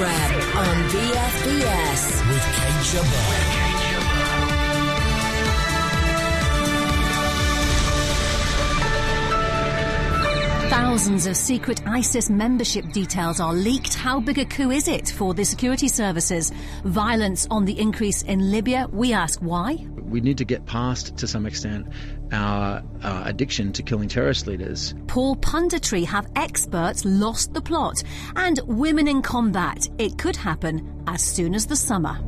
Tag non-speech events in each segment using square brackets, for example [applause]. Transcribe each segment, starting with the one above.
Rep on BFBS with Kate Chabot. Thousands of secret ISIS membership details are leaked. How big a coup is it for the security services? Violence on the increase in Libya. We ask why. We need to get past, to some extent, our uh, addiction to killing terrorist leaders. Paul punditry have experts lost the plot? And women in combat. It could happen as soon as the summer.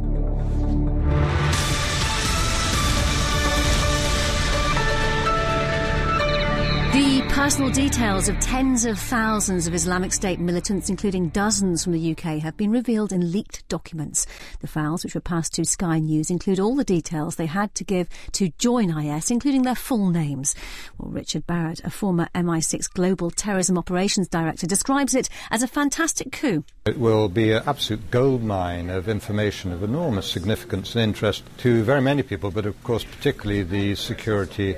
The personal details of tens of thousands of Islamic State militants, including dozens from the UK, have been revealed in leaked documents. The files, which were passed to Sky News, include all the details they had to give to join IS, including their full names. Well, Richard Barrett, a former MI6 Global Terrorism Operations Director, describes it as a fantastic coup. It will be an absolute goldmine of information of enormous significance and interest to very many people, but of course, particularly the security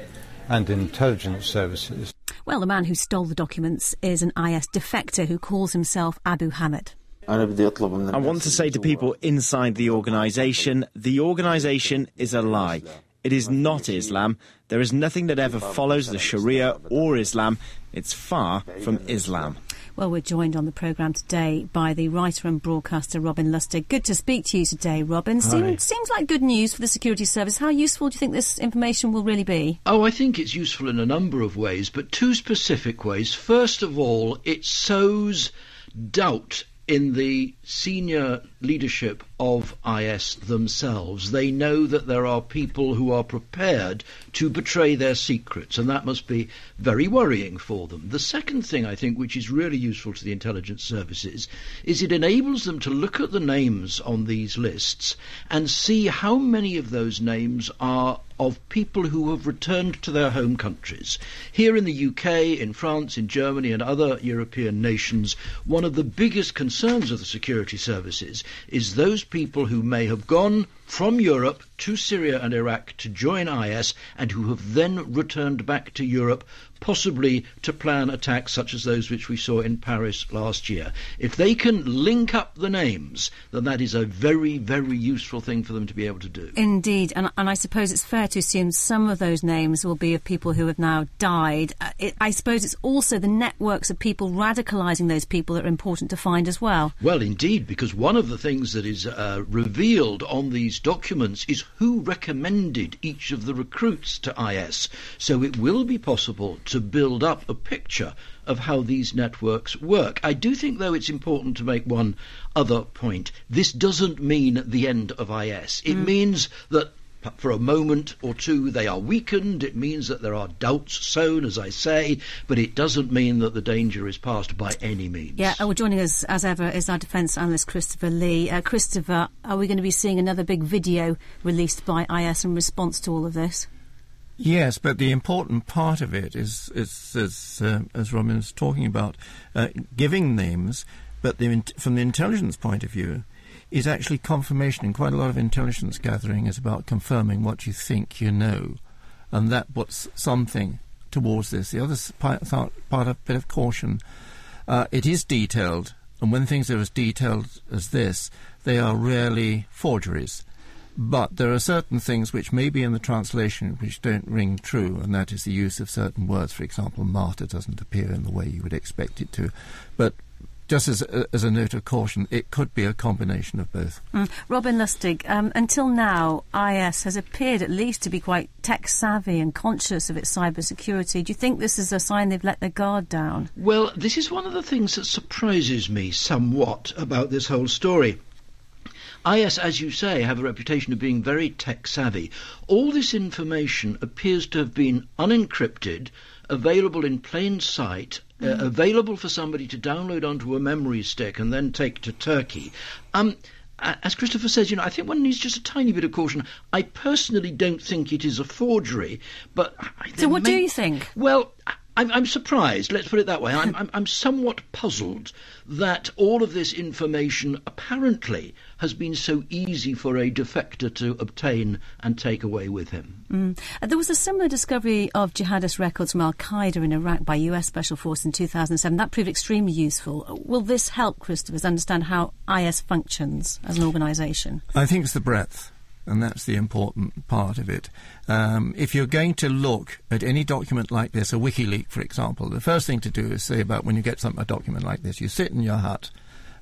and intelligence services. Well, the man who stole the documents is an IS defector who calls himself Abu Hamid. I want to say to people inside the organization the organization is a lie. It is not Islam. There is nothing that ever follows the Sharia or Islam. It's far from Islam. Well, we're joined on the programme today by the writer and broadcaster Robin Lustig. Good to speak to you today, Robin. Seems, seems like good news for the security service. How useful do you think this information will really be? Oh, I think it's useful in a number of ways, but two specific ways. First of all, it sows doubt in the senior leadership of IS themselves. They know that there are people who are prepared to betray their secrets, and that must be very worrying for them. The second thing I think which is really useful to the intelligence services is it enables them to look at the names on these lists and see how many of those names are of people who have returned to their home countries. Here in the UK, in France, in Germany, and other European nations, one of the biggest concerns of the security services is those people who may have gone from Europe to Syria and Iraq to join IS and who have then returned back to Europe, possibly to plan attacks such as those which we saw in Paris last year. If they can link up the names, then that is a very, very useful thing for them to be able to do. Indeed, and, and I suppose it's fair to assume some of those names will be of people who have now died. Uh, it, I suppose it's also the networks of people radicalising those people that are important to find as well. Well, indeed, because one of the things that is uh, revealed on these documents is who recommended each of the recruits to IS. So it will be possible to build up a picture of how these networks work. I do think, though, it's important to make one other point. This doesn't mean the end of IS. It means that for a moment or two they are weakened. It means that there are doubts sown, as I say, but it doesn't mean that the danger is past by any means. Yeah, uh, well, joining us as ever is our defence analyst Christopher Lee. Uh, Christopher, are we going to be seeing another big video released by IS in response to all of this? Yes, but the important part of it is, is as, uh, as Robin's talking about, uh, giving names, but the, from the intelligence point of view, is actually confirmation. And quite a lot of intelligence gathering is about confirming what you think you know, and that puts something towards this. The other part, part of bit of caution, uh, it is detailed, and when things are as detailed as this, they are rarely forgeries. But there are certain things which may be in the translation which don't ring true, and that is the use of certain words. For example, martyr doesn't appear in the way you would expect it to. But just as a, as a note of caution, it could be a combination of both. Mm. Robin Lustig, um, until now, IS has appeared at least to be quite tech savvy and conscious of its cybersecurity. Do you think this is a sign they've let their guard down? Well, this is one of the things that surprises me somewhat about this whole story. IS, as you say, have a reputation of being very tech savvy. All this information appears to have been unencrypted, available in plain sight, uh, available for somebody to download onto a memory stick and then take to Turkey. Um, as Christopher says, you know, I think one needs just a tiny bit of caution. I personally don't think it is a forgery, but So, what do you think? Well, I'm, I'm, surprised, let's put it that way. I'm, I'm, I'm, somewhat puzzled that all of this information apparently has been so easy for a defector to obtain and take away with him. Mm. Uh, there was a similar discovery of jihadist records from Al Qaeda in Iraq by US Special Forces in 2007. That proved extremely useful. Will this help Christopher understand how IS functions as an organisation? I think it's the breadth and that's the important part of it. Um, if you're going to look at any document like this, a WikiLeaks, for example, the first thing to do is say about when you get some, a document like this, you sit in your hut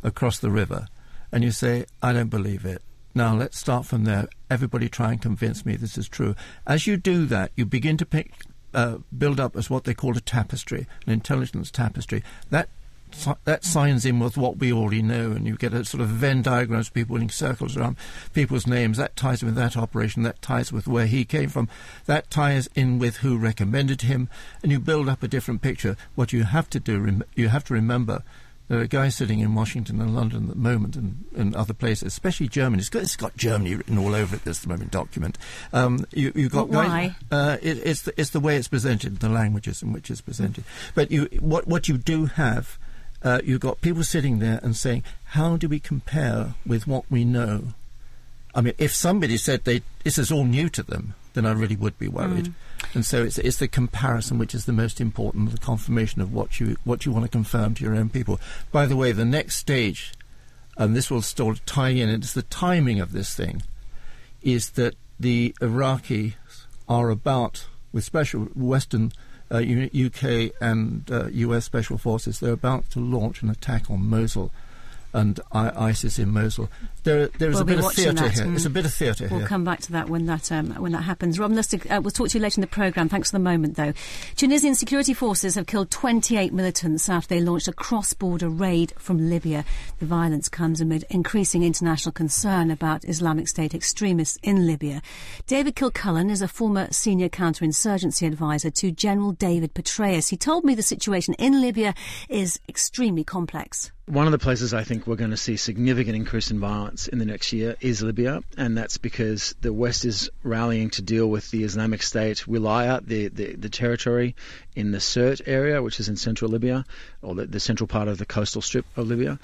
across the river and you say, I don't believe it. Now let's start from there. Everybody try and convince me this is true. As you do that, you begin to pick, uh, build up as what they call a tapestry, an intelligence tapestry. That that signs in with what we already know, and you get a sort of Venn diagram of people in circles around people's names. That ties with that operation. That ties with where he came from. That ties in with who recommended him, and you build up a different picture. What you have to do, you have to remember. There are guys sitting in Washington and London at the moment and, and other places, especially Germany. It's got, it's got Germany written all over it this moment document. Um, you, have got guys, why? Uh, it, it's, the, it's the way it's presented, the languages in which it's presented. But you, what, what you do have uh, you've got people sitting there and saying, how do we compare with what we know? I mean, if somebody said they this is all new to them, then I really would be worried. Mm. And so it's, it's the comparison which is the most important, the confirmation of what you what you want to confirm to your own people. By the way, the next stage, and this will sort of tie in, it's the timing of this thing, is that the Iraqis are about with special Western uh, UK and uh, US special forces, they're about to launch an attack on Mosul and ISIS in Mosul. There, there is we'll a bit of theatre here. There's a bit of theatre we'll here. We'll come back to that when that um, when that happens. Rob Lustig, uh, we'll talk to you later in the programme. Thanks for the moment, though. Tunisian security forces have killed 28 militants after they launched a cross-border raid from Libya. The violence comes amid increasing international concern about Islamic State extremists in Libya. David Kilcullen is a former senior counterinsurgency advisor to General David Petraeus. He told me the situation in Libya is extremely complex. One of the places I think we're going to see significant increase in violence in the next year is Libya, and that's because the West is rallying to deal with the Islamic State Wilaya, the, the, the territory in the Sirte area, which is in central Libya, or the, the central part of the coastal strip of Libya.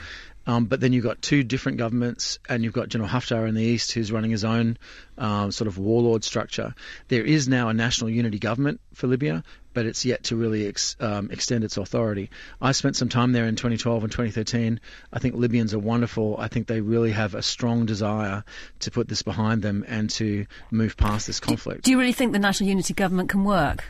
Um, but then you've got two different governments, and you've got General Haftar in the east, who's running his own um, sort of warlord structure. There is now a national unity government for Libya, but it's yet to really ex, um, extend its authority. I spent some time there in 2012 and 2013. I think Libyans are wonderful. I think they really have a strong desire to put this behind them and to move past this conflict. Do, do you really think the national unity government can work?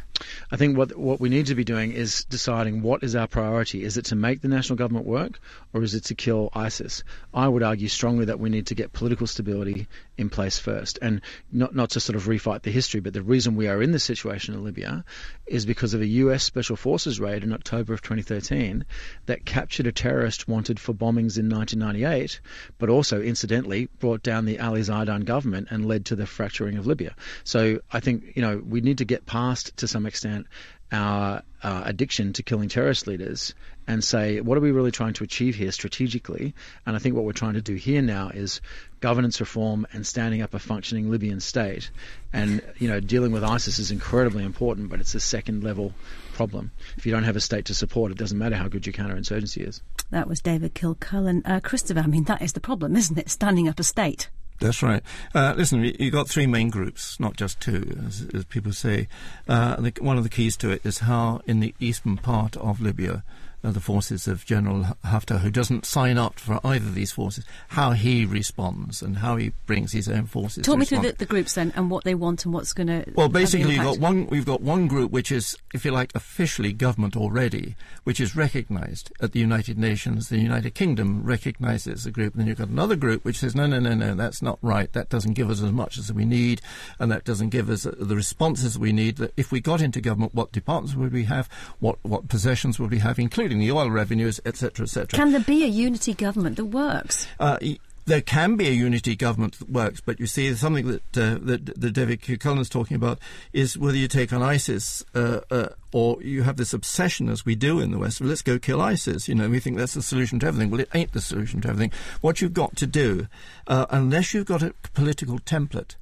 I think what what we need to be doing is deciding what is our priority. Is it to make the national government work, or is it to kill ISIS? I would argue strongly that we need to get political stability in place first, and not not to sort of refight the history, but the reason we are in this situation in Libya is because of a U.S. Special Forces raid in October of 2013 that captured a terrorist wanted for bombings in 1998, but also incidentally brought down the Ali Zeidan government and led to the fracturing of Libya. So I think you know we need to get past to some extent our uh, addiction to killing terrorist leaders and say, what are we really trying to achieve here strategically? And I think what we're trying to do here now is governance reform and standing up a functioning Libyan state. And, you know, dealing with ISIS is incredibly important, but it's a second level problem. If you don't have a state to support, it doesn't matter how good your counterinsurgency is. That was David Kilcullen. Uh, Christopher, I mean, that is the problem, isn't it? Standing up a state. That's right. Uh, listen, you've got three main groups, not just two, as, as people say. Uh, the, one of the keys to it is how, in the eastern part of Libya, the forces of General Haftar, who doesn't sign up for either of these forces, how he responds and how he brings his own forces. Talk me through the, the, groups then, and what they want and what's going to. Well, basically, you've got one. We've got one group which is, if you like, officially government already, which is recognised at the United Nations. The United Kingdom recognises the group, and then you've got another group which says, no, no, no, no, that's not right. That doesn't give us as much as we need, and that doesn't give us the responses we need. That if we got into government, what departments would we have? What what possessions would we have, including including the oil revenues, etc., etc. Can there be a unity government that works? Uh, there can be a unity government that works, but you see, something that uh, that, that David Cullen is talking about is whether you take on ISIS uh, uh, or you have this obsession, as we do in the West. Well, let's go kill ISIS. You know, we think that's the solution to everything. Well, it ain't the solution to everything. What you've got to do, uh, unless you've got a political template,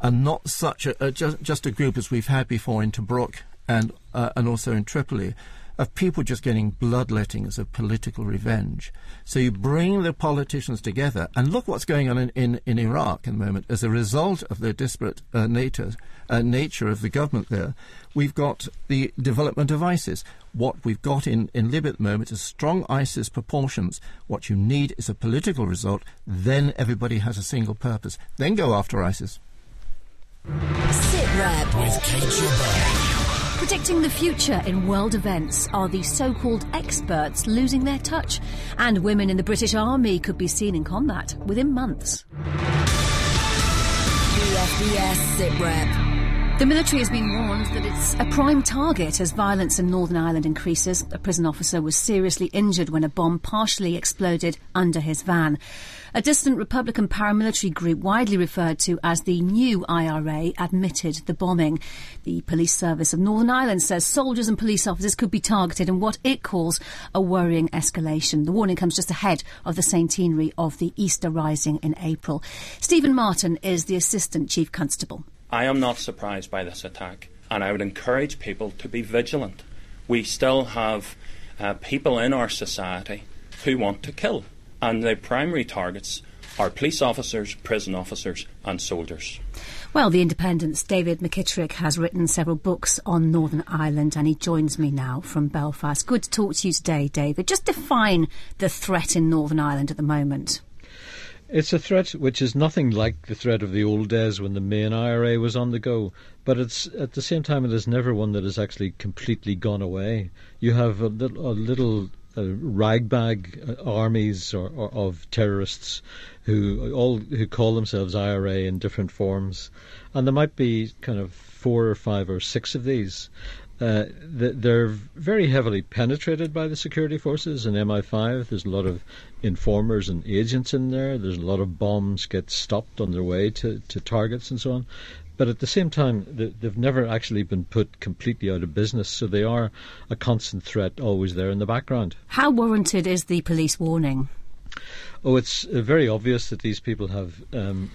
and not such a, a just, just a group as we've had before in Tobruk and uh, and also in Tripoli of people just getting bloodlettings of political revenge. So you bring the politicians together, and look what's going on in, in, in Iraq at the moment as a result of the disparate uh, nature, uh, nature of the government there. We've got the development of ISIS. What we've got in, in Libya at the moment is strong ISIS proportions. What you need is a political result. Then everybody has a single purpose. Then go after ISIS. Sit Rep with Kate Predicting the future in world events are the so-called experts losing their touch, and women in the British Army could be seen in combat within months. BFBS SITREP. The military has been warned that it's a prime target as violence in Northern Ireland increases. A prison officer was seriously injured when a bomb partially exploded under his van. A dissident Republican paramilitary group, widely referred to as the New IRA, admitted the bombing. The Police Service of Northern Ireland says soldiers and police officers could be targeted in what it calls a worrying escalation. The warning comes just ahead of the centenary of the Easter Rising in April. Stephen Martin is the Assistant Chief Constable. I am not surprised by this attack, and I would encourage people to be vigilant. We still have uh, people in our society who want to kill and their primary targets are police officers, prison officers, and soldiers. Well, The Independent's David McKittrick has written several books on Northern Ireland and he joins me now from Belfast. Good to talk to you today, David. Just define the threat in Northern Ireland at the moment. It's a threat which is nothing like the threat of the old days when the main IRA was on the go, but it's at the same time it is never one that has actually completely gone away. You have a little, a little uh, ragbag uh, armies or, or, of terrorists who all who call themselves IRA in different forms, and there might be kind of four or five or six of these. Uh, they're very heavily penetrated by the security forces in MI5. There's a lot of informers and agents in there. There's a lot of bombs get stopped on their way to, to targets and so on. But at the same time, they've never actually been put completely out of business, so they are a constant threat always there in the background. How warranted is the police warning? Oh, it's uh, very obvious that these people have um,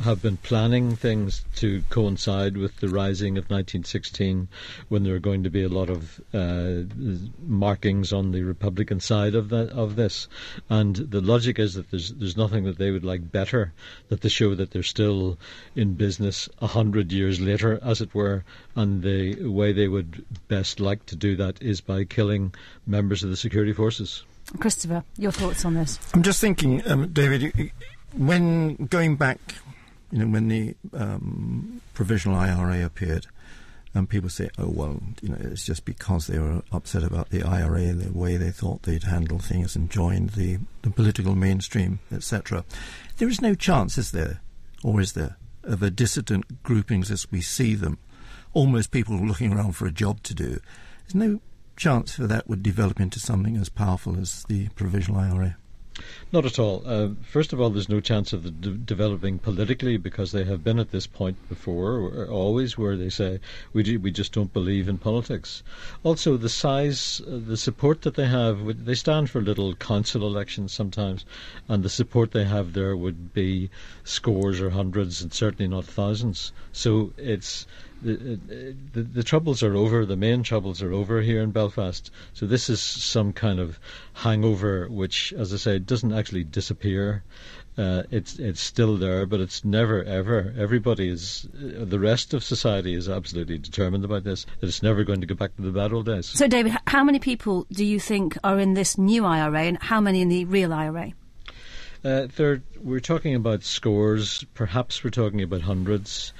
have been planning things to coincide with the rising of 1916, when there are going to be a lot of uh, markings on the Republican side of that of this, and the logic is that there's there's nothing that they would like better that to show that they're still in business a hundred years later, as it were, and the way they would best like to do that is by killing members of the security forces. Christopher, your thoughts on this? I'm just thinking, um, David, when going back, you know, when the um, provisional IRA appeared, and people say, oh, well, you know, it's just because they were upset about the IRA, the way they thought they'd handle things and joined the, the political mainstream, etc. There is no chance, is there, or is there, of a dissident groupings as we see them, almost people looking around for a job to do. There's no chance for that would develop into something as powerful as the provisional IRA? Not at all. Uh, first of all, there's no chance of de- developing politically because they have been at this point before, always, where they say we do, we just don't believe in politics. Also, the size, uh, the support that they have, they stand for little council elections sometimes, and the support they have there would be scores or hundreds, and certainly not thousands. So it's the, the, the troubles are over. The main troubles are over here in Belfast. So this is some kind of hangover, which, as I say, doesn't actually disappear. Uh, it's it's still there, but it's never ever. Everybody is, uh, the rest of society is absolutely determined about this. That it's never going to go back to the bad old days. So, David, how many people do you think are in this new IRA, and how many in the real IRA? Uh, there, we're talking about scores. Perhaps we're talking about hundreds.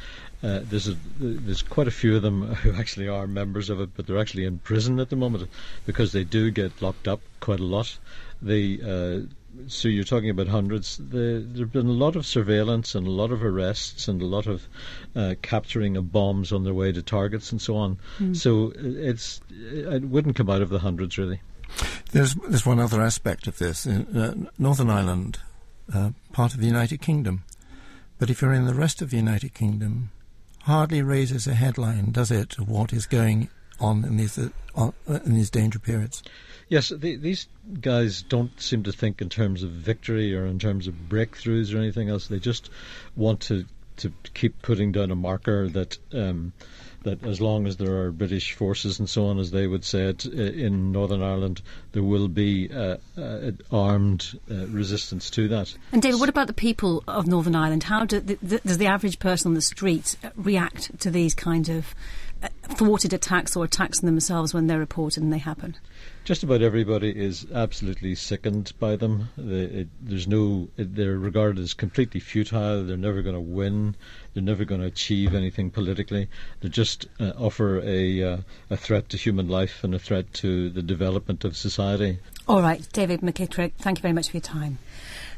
Uh, there's a, there's quite a few of them [laughs] who actually are members of it, but they're actually in prison at the moment because they do get locked up quite a lot. They uh, so you're talking about hundreds. The, there have been a lot of surveillance and a lot of arrests and a lot of uh, capturing of bombs on their way to targets and so on. Mm. So it's it wouldn't come out of the hundreds really. There's there's one other aspect of this. Uh, Northern Ireland, uh, part of the United Kingdom, but if you're in the rest of the United Kingdom, hardly raises a headline, does it, of what is going on in these, uh, in these danger periods? Yes, the, these guys don't seem to think in terms of victory or in terms of breakthroughs or anything else. They just want to to keep putting down a marker that. Um, that as long as there are British forces and so on, as they would say it, in Northern Ireland, there will be uh, uh, armed uh, resistance to that. And David, what about the people of Northern Ireland? How do the, the, does the average person on the street react to these kind of uh, thwarted attacks or attacks on themselves when they're reported and they happen? Just about everybody is absolutely sickened by them. They, it, there's no, it, they're regarded as completely futile. They're never going to win. They're never going to achieve anything politically. They just uh, offer a uh, a threat to human life and a threat to the development of society. All right, David McKittrick, thank you very much for your time.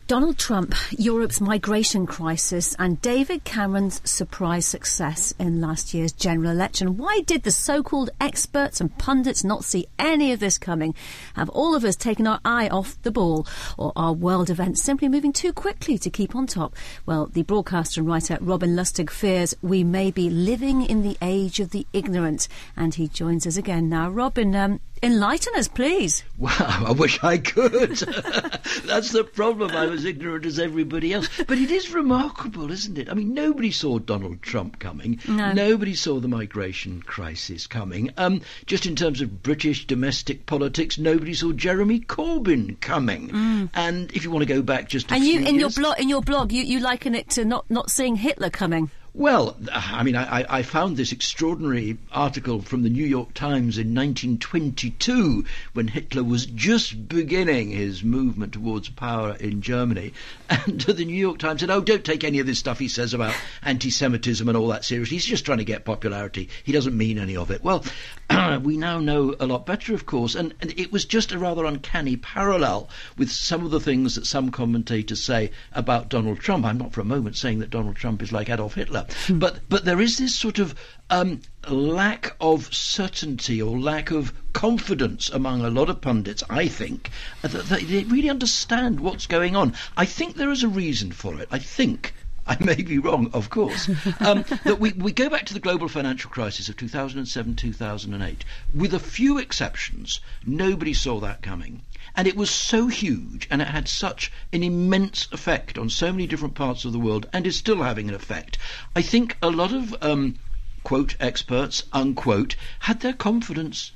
Donald Trump, Europe's migration crisis, and David Cameron's surprise success in last year's general election. Why did the so called experts and pundits not see any of this coming? Have all of us taken our eye off the ball? Or are world events simply moving too quickly to keep on top? Well, the broadcaster and writer Robin Lustig fears we may be living in the age of the ignorant, and he joins us again now. Robin, um, Enlighten us, please. Wow, [laughs] I wish I could. [laughs] That's the problem. I'm as ignorant as everybody else. But it is remarkable, isn't it? I mean, nobody saw Donald Trump coming. No. Nobody saw the migration crisis coming. Um, just in terms of British domestic politics, nobody saw Jeremy Corbyn coming. Mm. And if you want to go back just a and few you, in your blog, in your blog, you, you liken it to not, not seeing Hitler coming. Well, I mean, I, I found this extraordinary article from the New York Times in 1922 when Hitler was just beginning his movement towards power in Germany. [laughs] And the New York Times said, oh, don't take any of this stuff he says about anti Semitism and all that seriously. He's just trying to get popularity. He doesn't mean any of it. Well, [clears throat] we now know a lot better, of course, and, and it was just a rather uncanny parallel with some of the things that some commentators say about Donald Trump. I'm not for a moment saying that Donald Trump is like Adolf Hitler, but but there is this sort of um, lack of certainty or lack of confidence among a lot of pundits, I think, that, that they really understand what's going on. I think there is a reason for it. I think. I may be wrong, of course. [laughs] Um, that we, we go back to the global financial crisis of 2007 2008. With a few exceptions, nobody saw that coming. And it was so huge and it had such an immense effect on so many different parts of the world and is still having an effect. I think a lot of, um, quote, experts, unquote, had their confidence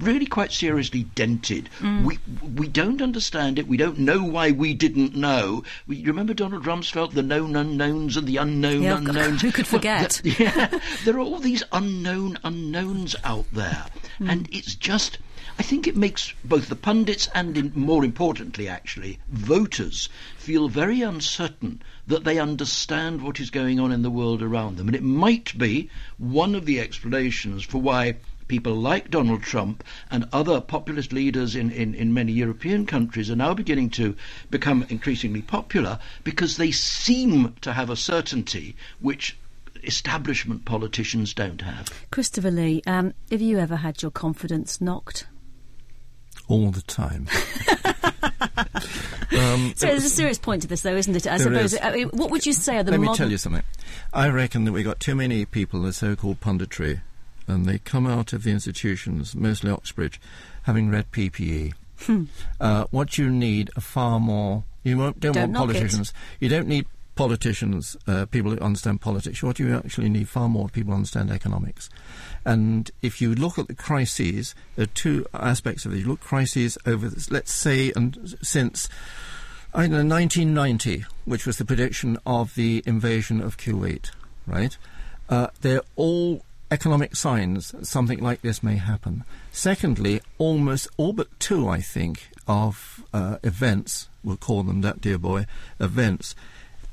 really quite seriously dented. We we don't understand it. We don't know why we didn't know. We, you remember Donald Rumsfeld, the known unknowns and the unknown Yeah, unknowns. [laughs] who could Well, forget? [laughs] yeah, there are all these unknown unknowns out there, and it's just. I think it makes both the pundits and, more importantly, actually, voters feel very uncertain that they understand what is going on in the world around them. And it might be one of the explanations for why people like Donald Trump and other populist leaders in, in, in many European countries are now beginning to become increasingly popular because they seem to have a certainty which establishment politicians don't have. Christopher Lee, um, have you ever had your confidence knocked? All the time. [laughs] um, So there's a serious point to this, though, isn't it? I suppose. is. I mean, what would you say are the Let me tell you something. I reckon that we've got too many people, the so-called punditry, and they come out of the institutions, mostly Oxbridge, having read PPE. Hmm. Uh, what you need are far more. You don't, Don't want politicians. You don't need politicians, uh, people who understand politics. What you actually need far more people who understand economics. And if you look at the crises, there are two aspects of it. You look crises over, this, let's say, and since I know, 1990, which was the prediction of the invasion of Kuwait, right? Uh, they're all economic signs that something like this may happen. Secondly, almost all but two, I think, of uh, events, we'll call them that, dear boy, events,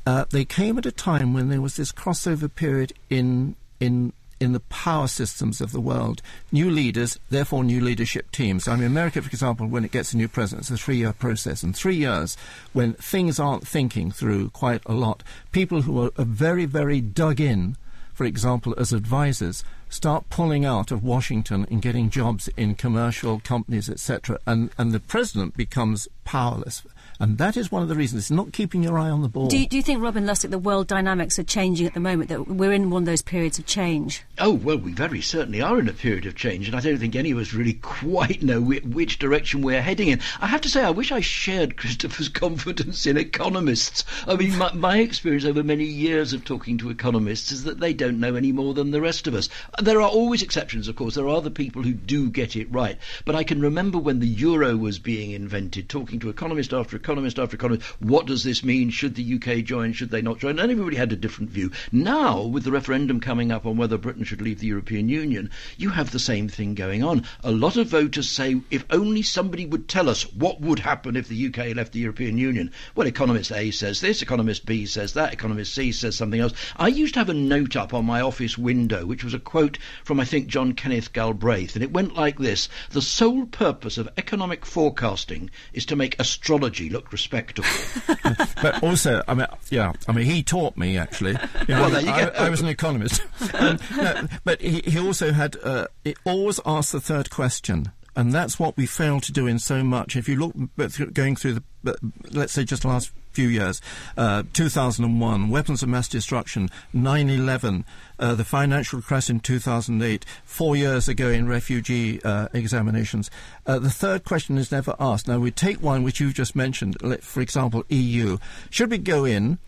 uh, they came at a time when there was this crossover period in in in the power systems of the world. New leaders, therefore new leadership teams. I mean, America, for example, when it gets a new president, it's a three-year process. And three years, when things aren't thinking through quite a lot, people who are, are very, very dug in, for example, as advisors, start pulling out of Washington and getting jobs in commercial companies, etc. And and the president becomes powerless. And that is one of the reasons. It's not keeping your eye on the ball. Do you, do you think, Robin Lustig, the world dynamics are changing at the moment, that we're in one of those periods of change? Oh, well, we very certainly are in a period of change, and I don't think any of us really [laughs] quite know which direction we're heading in. I have to say, I wish I shared [laughs] Christopher's confidence in economists. I mean, my, my experience over many years of talking to economists is that they don't know any more than the rest of us. There are always exceptions, of course. There are the people who do get it right. But I can remember when the euro was being invented, talking to economist after economist after economist, what does this mean? Should the UK join? Should they not join? And everybody had a different view. Now, with the referendum coming up on whether Britain should leave the European Union, you have the same thing going on. A lot of voters say, if only somebody would tell us what would happen if the UK left the European Union. Well, economist A says this, economist B says that, economist C says something else. I used to have a note up on my office window, which was a quote from, I think, John Kenneth Galbraith, and it went like this The sole purpose of economic forecasting is to make astrology look respectable. [laughs] but also, I mean, yeah, I mean, he taught me actually. You know, well, there you I, go. I was an economist. um, [laughs] no, but he, he also had, uh, always asked the third question. And that's what we fail to do in so much. If you look going through the, let's say, just the last few years, uh, 2001, weapons of mass destruction, 9/11, uh, the financial crisis in 2008, four years ago in refugee uh, examinations. Uh, the third question is never asked. Now we take one which you've just mentioned, for example, EU. Should we go in?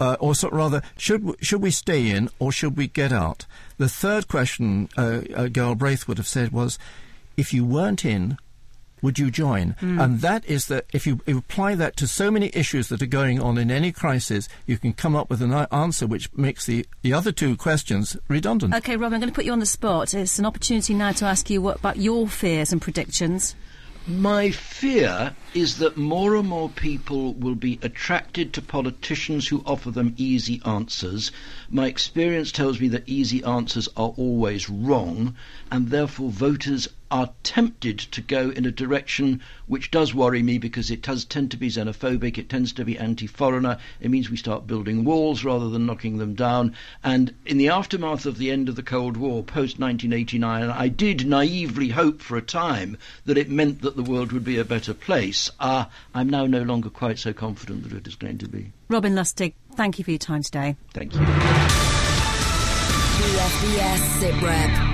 Uh, or so, rather, should should we stay in or should we get out? The third question uh, uh, Galbraith would have said was, if you weren't in, would you join? Mm. And that is that if you apply that to so many issues that are going on in any crisis, you can come up with an answer which makes the, the other two questions redundant. Okay, Rob, I'm going to put you on the spot. It's an opportunity now to ask you what about your fears and predictions. My fear is that more and more people will be attracted to politicians who offer them easy answers. My experience tells me that easy answers are always wrong, and therefore voters are tempted to go in a direction which does worry me because it does tend to be xenophobic, it tends to be anti foreigner, it means we start building walls rather than knocking them down. And in the aftermath of the end of the Cold War, post 1989, I did naively hope for a time that it meant that the world would be a better place. Uh, I'm now no longer quite so confident that it is going to be. Robin Lustig, thank you for your time today. Thank you. BFBS SITREP.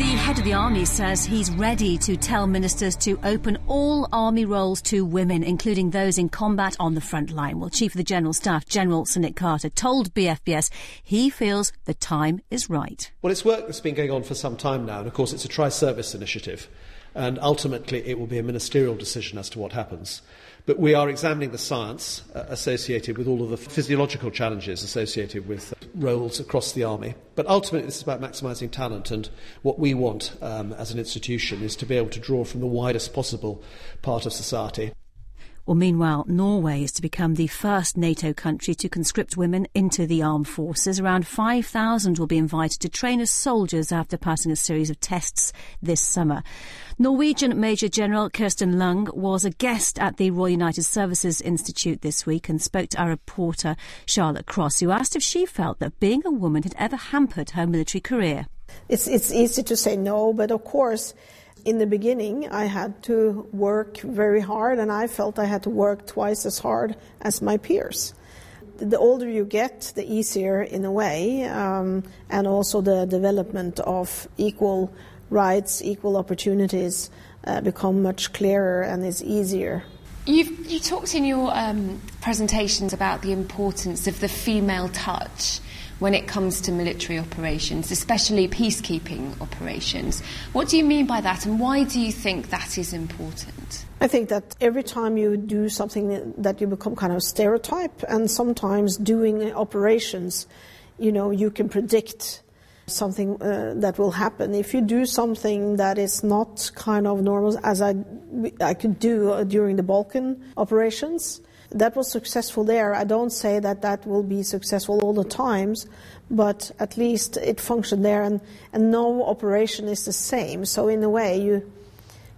The head of the army says he's ready to tell ministers to open all army roles to women, including those in combat on the front line. Well, Chief of the General Staff, General Sir Nick Carter, told BFBS he feels the time is right. Well, it's work that's been going on for some time now, and of course, it's a tri service initiative, and ultimately, it will be a ministerial decision as to what happens. But we are examining the science uh, associated with all of the physiological challenges associated with uh, roles across the army. But ultimately, this is about maximising talent, and what we want um, as an institution is to be able to draw from the widest possible part of society. Well, meanwhile, Norway is to become the first NATO country to conscript women into the armed forces. Around 5,000 will be invited to train as soldiers after passing a series of tests this summer. Norwegian Major General Kristin Lund was a guest at the Royal United Services Institute this week and spoke to our reporter Charlotte Cross, who asked if she felt that being a woman had ever hampered her military career. It's, it's easy to say no, but of course, in the beginning, I had to work very hard, and I felt I had to work twice as hard as my peers. The older you get, the easier in a way, um, and also the development of equal rights, equal opportunities uh, become much clearer and is easier. You've, you talked in your um, presentations about the importance of the female touch when it comes to military operations, especially peacekeeping operations. What do you mean by that, and why do you think that is important? I think that every time you do something that you become kind of stereotype, and sometimes doing operations, you know, you can predict something uh, that will happen. If you do something that is not kind of normal, as I, I could do uh, during the Balkan operations, that was successful there. I don't say that that will be successful all the times, but at least it functioned there, and, and no operation is the same. So in a way, you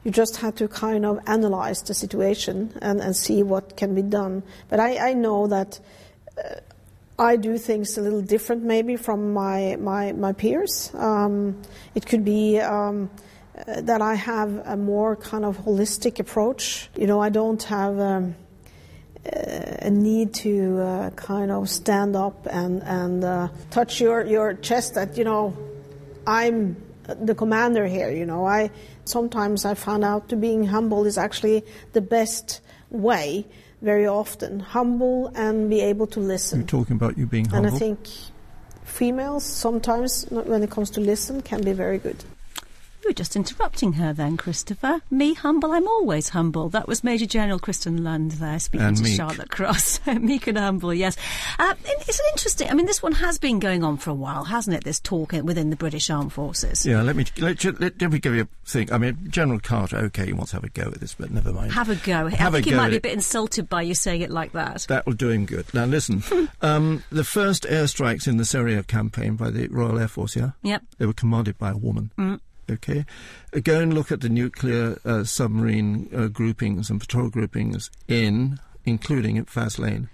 you just have to kind of analyze the situation and, and see what can be done. But I, I know that. Uh, I do things a little different maybe from my, my, my peers. Um, it could be um, uh, that I have a more kind of holistic approach. You know, I don't have um, a need to uh, kind of stand up and and uh, touch your your chest that you know I'm the commander here. You know, I sometimes I found out to being humble is actually the best way. Very often, humble and be able to listen. You're talking about you being humble. And I think females sometimes, when it comes to listen, can be very good. You were just interrupting her then, Christopher. Me humble, I'm always humble. That was Major General Kristin Lund there speaking And to meek. Charlotte Cross. [laughs] meek and humble, yes. Uh, it's an interesting, I mean, this one has been going on for a while, hasn't it, this talk within the British Armed Forces? Yeah, let me let, let, let me give you a thing. I mean, General Carter, okay, he wants to have a go at this, but never mind. Have a go. I Have a think he might be a bit insulted by you saying it like that. That will do him good. Now, listen. [laughs] um, the first airstrikes in the Syria campaign by the Royal Air Force, yeah? Yep. They were commanded by a woman. Mm. Okay? Go and look at the nuclear uh, submarine uh, groupings and patrol groupings in, including at Faslane,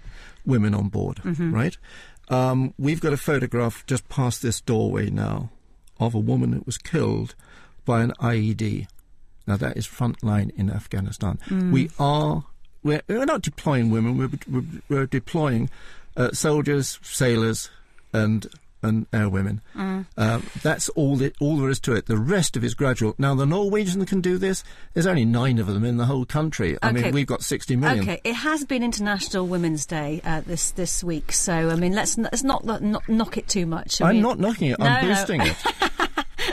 women on board, Mhm. right? Um, we've got a photograph just past this doorway now of a woman that was killed by an IED. Now, that is front line in Afghanistan. Mm. We are, we're, we're not deploying women, we're, we're, we're deploying uh, soldiers, sailors, and and airwomen. Mm. Um, that's all, the, all there is to it. The rest of it is gradual. Now, the Norwegians can do this. There's only nine of them in the whole country. I Okay. mean, we've got 60 million. Okay, it has been International Women's Day uh, this this week, so I mean, let's let's not, not knock it too much. I I'm mean- not knocking it. No, I'm no. boosting it. [laughs]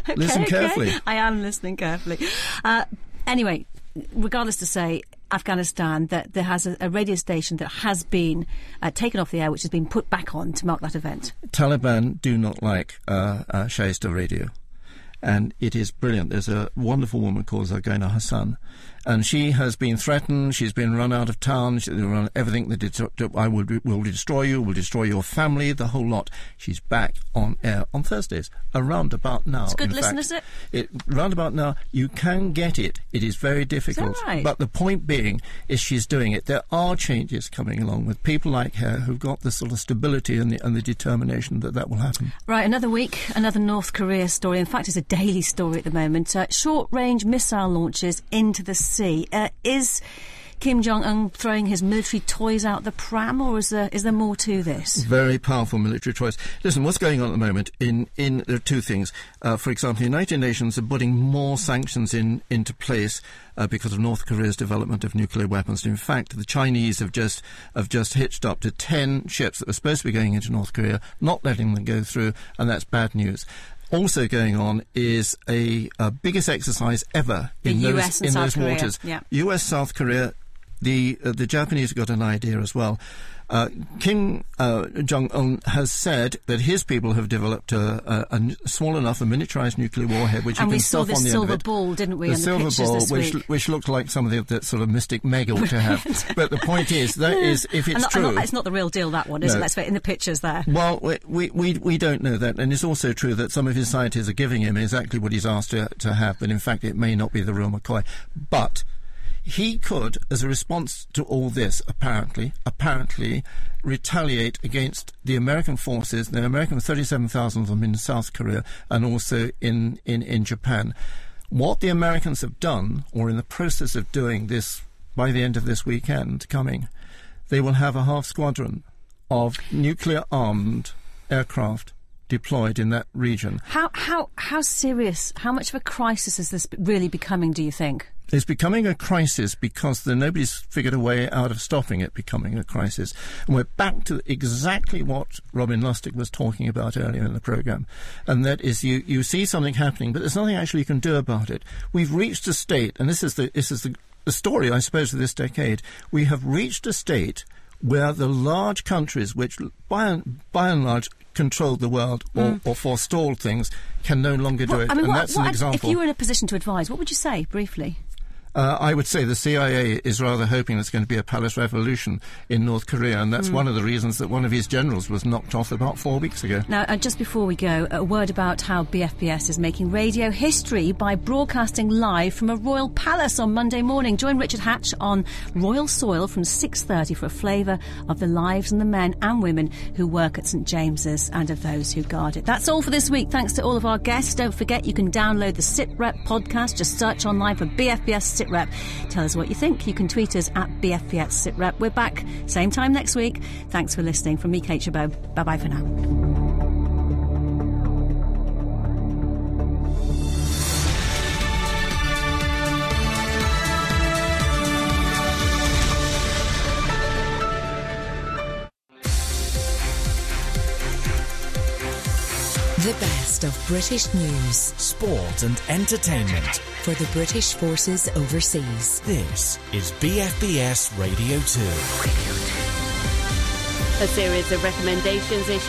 Okay, Listen okay. carefully. I am listening carefully. Uh, anyway, regardless to say, Afghanistan, that there has a, a radio station that has been uh, taken off the air, which has been put back on to mark that event. Taliban do not like uh, uh, radio. And it is brilliant. There's a wonderful woman called Zargana Hassan, and she has been threatened. She's been run out of town. She's run everything that it, I will, will destroy you, will destroy your family, the whole lot. She's back on air on Thursdays, around about now. It's a good listen, fact. is it? It, round about now, you can get it. It is very difficult. right? But the point being is she's doing it. There are changes coming along with people like her who've got the sort of stability and the, and the determination that that will happen. Right, another week, another North Korea story. In fact, it's a daily story at the moment. Uh, short range missile launches into the sea. Uh, is Kim Jong un throwing his military toys out the pram, or is there, is there more to this? Very powerful military choice. Listen, what's going on at the moment? In in there are two things. Uh, for example, the United Nations are putting more sanctions in into place uh, because of North Korea's development of nuclear weapons. In fact, the Chinese have just have just hitched up to ten ships that were supposed to be going into North Korea, not letting them go through, and that's bad news. Also going on is a, a biggest exercise ever The in those US and in South those Korea, waters. yeah. U.S. South Korea, the uh, the Japanese got an idea as well. Uh, Kim uh, Jong Un has said that his people have developed a small enough, a miniaturized nuclear warhead which and you we can saw stuff on the end silver of it. ball, didn't we, the the silver ball, which week? which looked like some something that sort of mystic Meg ought [laughs] to have. [laughs] but the point is, that is, if it's not- true, not- it's not the real deal, that one, is No. it? Let's in the pictures there. well, we, we, we, we don't know that, and it's also true that some of his scientists are giving him exactly what he's asked to, to have, but in fact it may not be the real McCoy. But he could, as a response to all this, apparently, apparently retaliate against the American forces, the American 37,000 of them in South Korea, and also in, in, in Japan. What the Americans have done, or in the process of doing this by the end of this weekend coming, they will have a half squadron of nuclear armed aircraft deployed in that region. How, how, how serious, how much of a crisis is this really becoming, do you think? It's becoming a crisis because the, nobody's figured a way out of stopping it becoming a crisis. And we're back to exactly what Robin Lustig was talking about earlier in the programme. And that is you, you see something happening, but there's nothing actually you can do about it. We've reached a state, and this is the, this is the, the story, I suppose, of this decade. We have reached a state where the large countries, which by and, by and large controlled the world or, Mm. or forestalled things, can no longer do it. I mean, and what, that's what an example. If you were in a position to advise, what would you say, briefly? Uh, I would say the CIA is rather hoping there's going to be a palace revolution in North Korea, and that's Mm. one of the reasons that one of his generals was knocked off about four weeks ago. Now, uh, just before we go, a word about how BFBS is making radio history by broadcasting live from a royal palace on Monday morning. Join Richard Hatch on Royal Soil from 6.30 for a flavour of the lives and the men and women who work at St James's and of those who guard it. That's all for this week. Thanks to all of our guests. Don't forget you can download the SITREP podcast. Just search online for BFBS SITREP SITREP. Tell us what you think. You can tweet us at BFBS SITREP. We're back same time next week. Thanks for listening. From me, Kate Chabot. Bye bye for now. Best of British news, sport, and entertainment for the British forces overseas. This is BFBS Radio 2. A series of recommendations issued